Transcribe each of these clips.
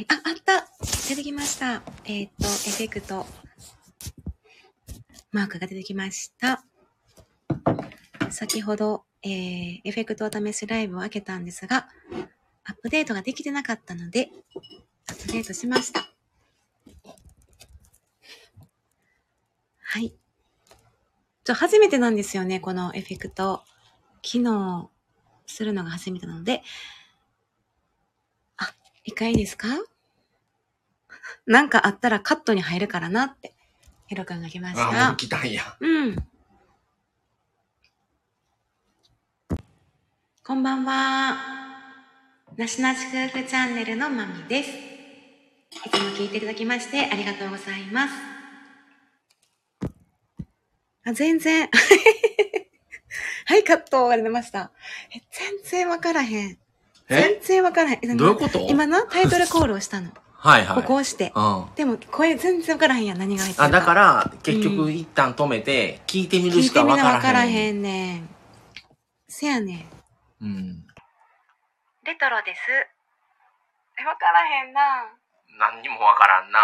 い。あ、あった出てきました。えっ、と、エフェクト。マークが出てきました。先ほど、えー、エフェクトお試しライブを開けたんですが、アップデートができてなかったので、アップデートしました。はい。ちょ、初めてなんですよね、このエフェクト。機能するのが初めてなので、あ、一回いいですか？なんかあったらカットに入るからなって、ヒロ君が来ましあ、もたう。来たんや。うん。こんばんは。なしなし夫婦チャンネルのまみです。いつも聞いていただきましてありがとうございます。あ、全然。はい、カットが出ました。え、全然わからへん。全え然わからへん。どういうこと？今な、タイトルコールをしたの。はいはい。ここを押して。うん。でも、声全然わからへんやん、何が入ってるか。あ、だから、結う局一旦止めて、聞いてみる聞いしてかみなわわからへん。からへんねん。せやねん。うん。レトロです。え、わからへんな。何にもわからんな。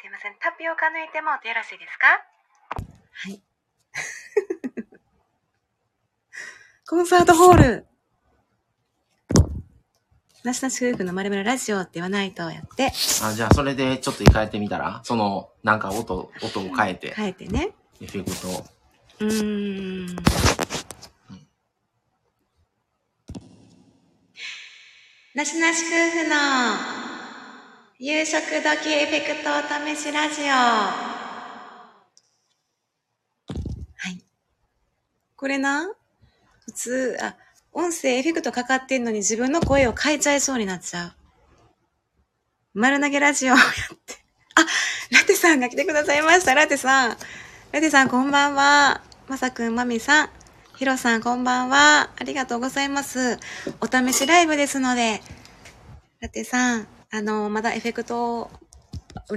すいません。タピオカ抜いてもよろしいですか？はい。コンサートホール。なしなし夫婦のまるまるラジオって言わないとやって、あ、じゃあそれでちょっと変えてみたら？その、なんか音、音を変えて、変えてね。エフェクトを。うーん。なしなし夫婦の夕食時エフェクトお試しラジオ。はい。これな、普通、あ、音声エフェクトかかってんのに自分の声を変えちゃいそうになっちゃう。丸投げラジオやって。あ、ラテさんが来てくださいました。ラテさん。ラテさんこんばんは。まさくん、まみさん。ひろさんこんばんは。ありがとうございます。お試しライブですので、ラテさん、あの、まだエフェクトを、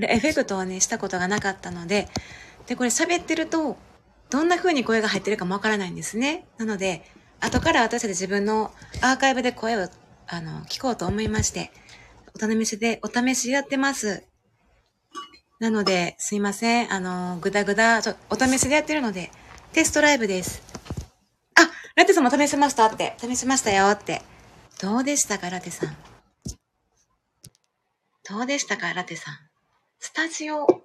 エフェクトをね、したことがなかったので、で、これ喋ってると、どんな風に声が入ってるかもわからないんですね。なので、後から私たち自分のアーカイブで声を、あの、聞こうと思いまして、お試しで、お試しやってます。なので、すいません。あの、ぐだぐだ、ちょ、お試しでやってるので、テストライブです。あ、ラテさんも試せましたって。試しましたよって。どうでしたか、ラテさん？どうでしたか、ラテさん？スタジオ。こ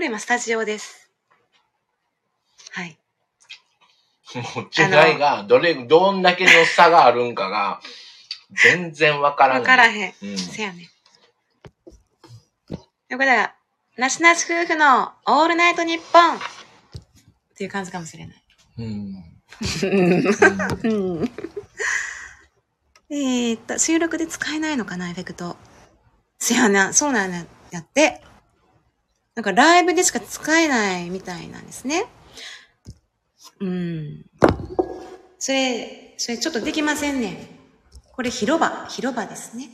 れ今スタジオです。はい。もう違いが、どれ、どんだけの差があるんかが、全然わからない。わからへん。うん。せやねん。でこれだから、なしなし夫婦のオールナイトニッポンっていう感じかもしれない。うん。うん。えーっと、収録で使えないのかな、エフェクト。せやな、そうなんややって。なんかライブでしか使えないみたいなんですね。うん。それ、それちょっとできませんねん。これ広場、広場ですね。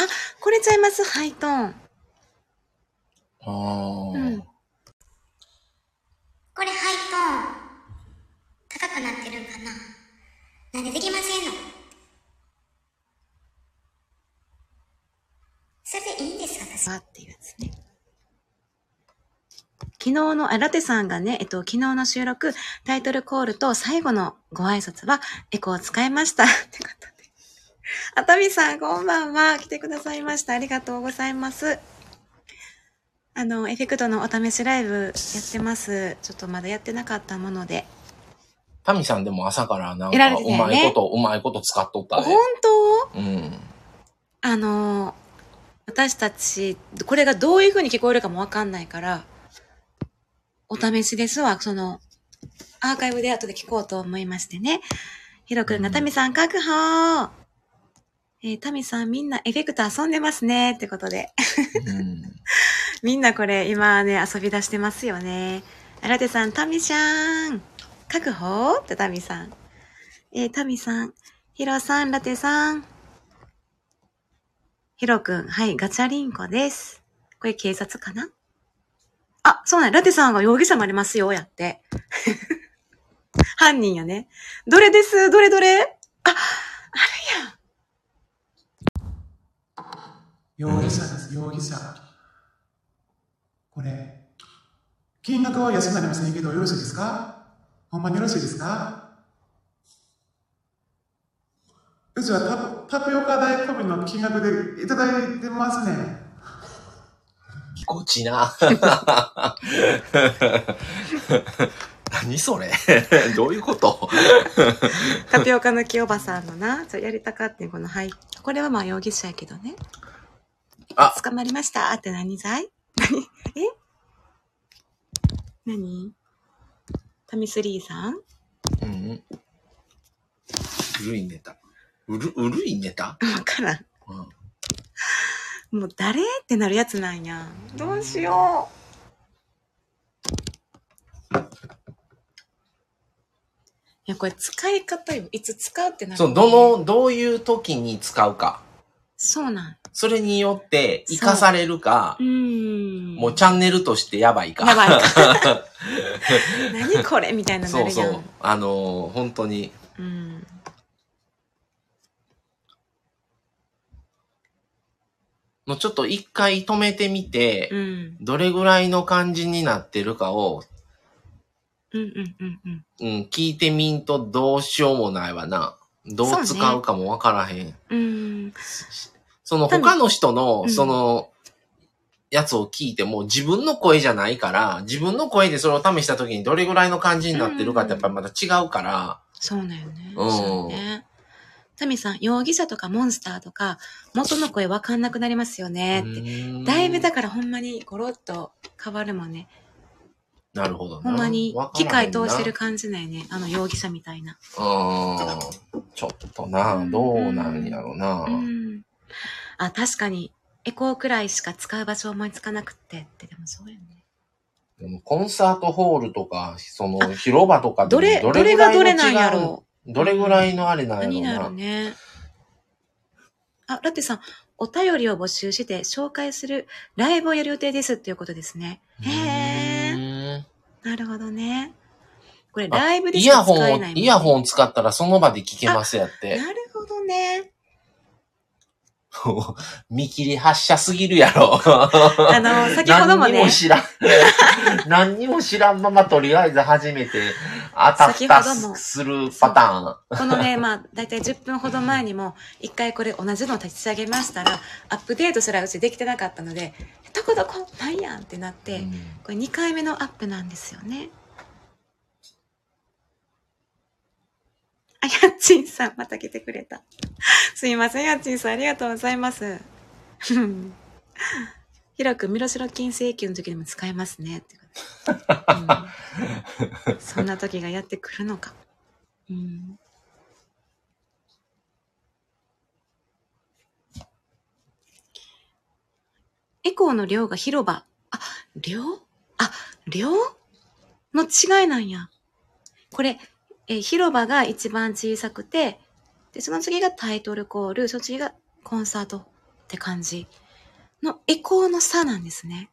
あ、これちゃいます、ハイトーン。あーうん。これハイトーン高くなってるんかななんでできませんのそれでいいんです私わっていうやつね。昨日の、あ、ラテさんがね、えっと、昨日の収録、タイトルコールと最後のご挨拶は、エコーを使いました。ってことで。あたみさん、こんばんは。来てくださいました。ありがとうございます。あの、エフェクトのお試しライブやってます。ちょっとまだやってなかったもので。タミさんでも朝からなんか、うまいこと、うまいこと使っとった本ね。当？うん。あの、私たち、これがどういう風に聞こえるかもわかんないから、お試しですわ。その、アーカイブで後で聞こうと思いましてね。ヒロくんが、うんタミさん確保えータミさんみんなエフェクト遊んでますね。ってことで。うん。みんなこれ今ね、遊び出してますよね。あらてさん、タミちゃん。確保ってタミさん。えータミさん。ヒロさん、ラテさん。ヒロくん、はい、ガチャリンコです。これ警察かな？あ、そうなんラテさんが容疑者もありますよ、やって。犯人やね。どれです？どれどれ？あ、あるやん。容疑者です、容疑者。これ、金額は安くなりませんけど、よろしいですか？ほんまによろしいですか？うちはタタピオカ代込みの金額でいただいてますね。ぎこちな。何それ？どういうこと？タピオカの木おばさんのな、ちょやりたかってんこの、はい。これはまあ容疑者やけどね。あ捕まりましたって何罪？何？え？何？タミスリーさん？うん。古いネタ。うる、うるいネタ？わからん。うん。もう誰？ってなるやつなんや。どうしよう。いや、これ使い方よ。いつ使うってなる、そう、どの、どういう時に使うか。そうなん。それによって、活かされるかう。もうチャンネルとしてやばいか。やばいか。何これ？みたいななるやん。そうそう。あのー本当に。うん。もうちょっと一回止めてみて、うん。どれぐらいの感じになってるかを、うんうんうんうん。うん、聞いてみんとどうしようもないわな。どう使うかもわからへん。うん。その他の人の、うんその、やつを聞いても自分の声じゃないから、自分の声でそれを試した時にどれぐらいの感じになってるかってやっぱりまた違うから、そうなんよね。うんそうね。タミさん、容疑者とかモンスターとか、元の声わかんなくなりますよねって。だいぶだからほんまにゴロッと変わるもんね。なるほどな。ほんまに機械通してる感じだよね。あの容疑者みたいな。うん。ちょっとな、どうなんやろな。うん。あ、確かに、エコーくらいしか使う場所思いつかなくってって、でもそうよね。でもコンサートホールとか、その広場とかどれ、どれがどれなんや違うろどれぐらいのあれなんやろ何にななる。ね。あ、ラッテさん、お便りを募集して紹介するライブをやる予定ですっていうことですね。へえ。へなるほどね。これあライブでイしかヤホンを、使えないもんねイヤホン使ったらその場で聞けますやって。なるほどね。見切り発車すぎるやろ。あの、先ほどもね何にも、知らん。何にも知らんままとりあえず初めて当たったするパタこのね、まあ、だいたい10分ほど前にも、一回これ同じの立ち上げましたら、アップデートすらうちできてなかったので、どこどこないやんってなって、ーン。これ2回目のアップなんですよね。あ、やっちんさん、また来てくれた。すいません、やっちんさん、ありがとうございます。ひろくん、ミロシロ金請求の時にも使えますね。ってことでそんな時がやってくるのか。うんエコーの量が広場。あ、量？あ、量？の違いなんや。これ、え広場が一番小さくて、で、その次がタイトルコール、その次がコンサートって感じのエコーの差なんですね。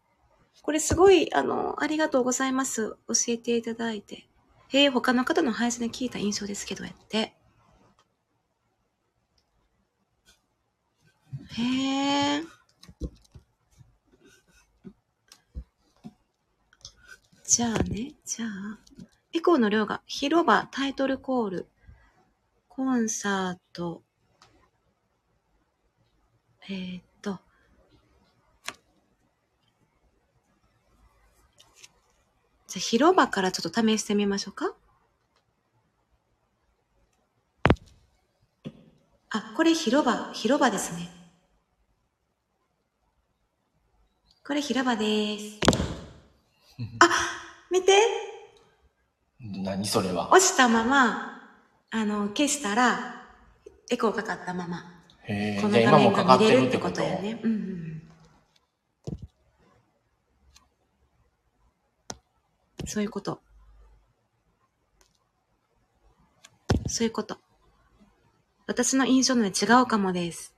これすごい、あの、ありがとうございます。教えていただいて。へえ、他の方の配信で聞いた印象ですけど、やって。へえ。じゃあね、じゃあ、エコーの量が広場、タイトルコール、コンサート、えー、っと、じゃあ広場からちょっと試してみましょうか。あ、これ広場、広場ですね。これ広場です。あ、見て何それは？押したまま、あの、消したら、エコーかかったまま、へーこの画面じゃあ今もかかがってるっ見れるっててこと？やね。うんうんうん。そういうこと。そういうこと。私の印象ので違うかもです。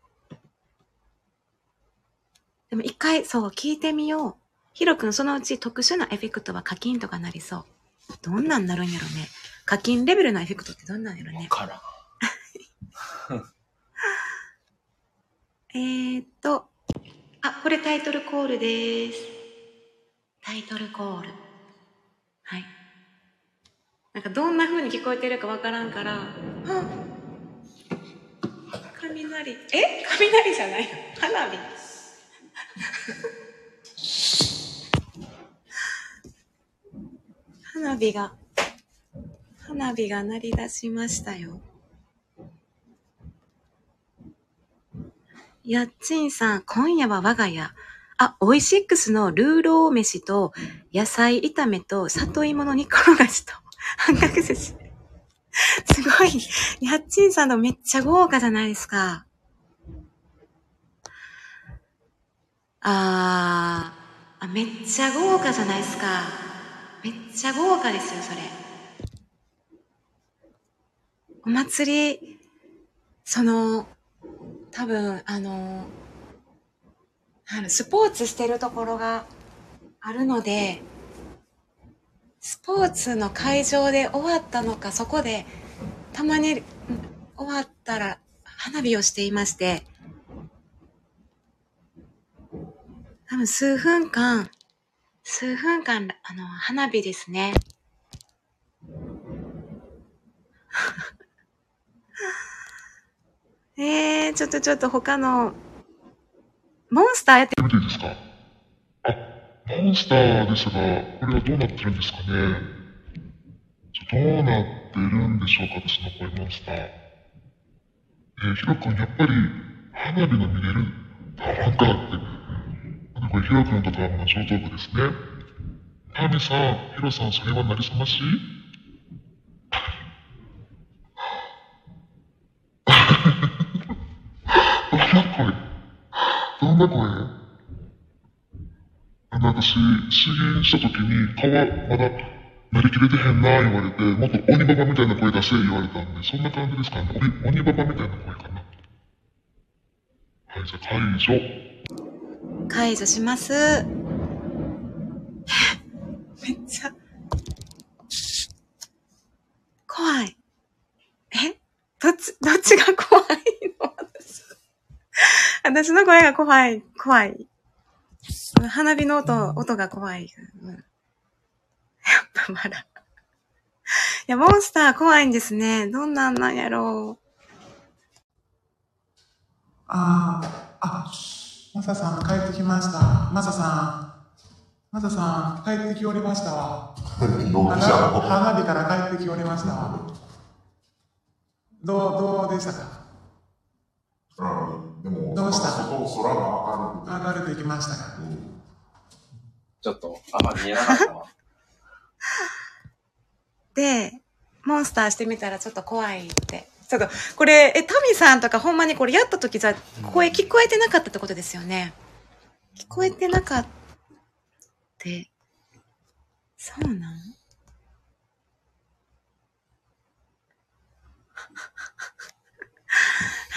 でも一回、そう、聞いてみよう。ヒロ君、そのうち特殊なエフェクトは課金とかなりそう。どんなんなるんやろね。課金レベルのエフェクトってどんなんやろね。わからん。えーっと、あ、これタイトルコールです。タイトルコール。なんかどんな風に聞こえてるかわからんから、あ雷。え？雷じゃないの花火。花火が、花火が鳴り出しましたよ。やっちんさん、今夜は我が家。あ、オイシックスのルーロー飯と野菜炒めと里芋の煮転がしと半角寿司。すごい。やっちんさんのめっちゃ豪華じゃないですか。あー、あめっちゃ豪華じゃないですか。めっちゃ豪華ですよ、それ。お祭り、その、多分、あのスポーツしてるところがあるので、スポーツの会場で終わったのか、そこで、たまに終わったら花火をしていまして、多分数分間、数分間、あの、花火ですね。えー、ちょっとちょっと他の、モンスターやって、見ていいですか、モンスターですが、これはどうなってるんですかね？ちょどうなってるんでしょうか私の声モンスター。えー、ヒロ君、やっぱり、花火の見れるなんかって。これ、ヒロ君とドラムの上等部ですね。タミさん、ヒロさん、それはなりすまし？どんな声？どんな声？私、詩吟した時に、顔まだ、なりきれてへんな言われて、もっと鬼ババみたいな声出せ言われたんで、そんな感じですかね。鬼鬼ババみたいな声かな。はい、じゃあ解除。解除します。めっちゃ、怖い。え？どっち、どっちが怖いの？私。私の声が怖い、怖い。花火の音、音が怖い。うん、やっぱまだ。いや、モンスター怖いんですね。どんなんなんやろああ、あ、マサさん帰ってきました。マサさん。マサさん帰ってきおりましたわ。どう花したの花火から帰ってきおりましたわ。どう、どうでしたか？うんでも、どうした？外空が明るくて。明るく行きましたか？ちょっと、あんま見えなかったわ。で、モンスターしてみたらちょっと怖いって。ちょっと、これ、え、タミさんとかほんまにこれやった時じゃ、声聞こえてなかったってことですよね。聞こえてなかった。そうなん？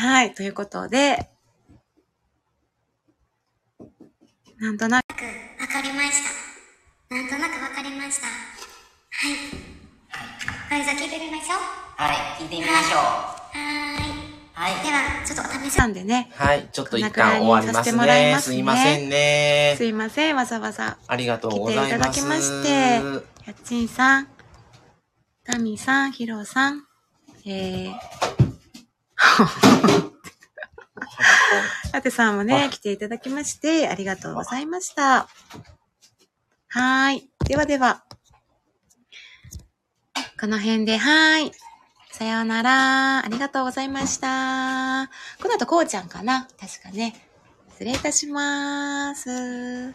はい、ということで、なんとなく、わかりました。なんとなくわかりました。はい。はい、じゃあ聞いてみましょう。はい、聞いてみましょう。はーい。はい。では、ちょっとお試しなんでね、はい、ちょっと一旦に終わりますね。ますねすいませんねす。いません、わざわざ。ありがとう来ていございます。ただきまして、やっちんさん、タミさん、ヒロさん、えー、あてさんもね、来ていただきまして、ありがとうございました。はーい。ではでは、この辺で、はーい。さようなら。ありがとうございました。この後、こうちゃんかな？確かね。失礼いたします。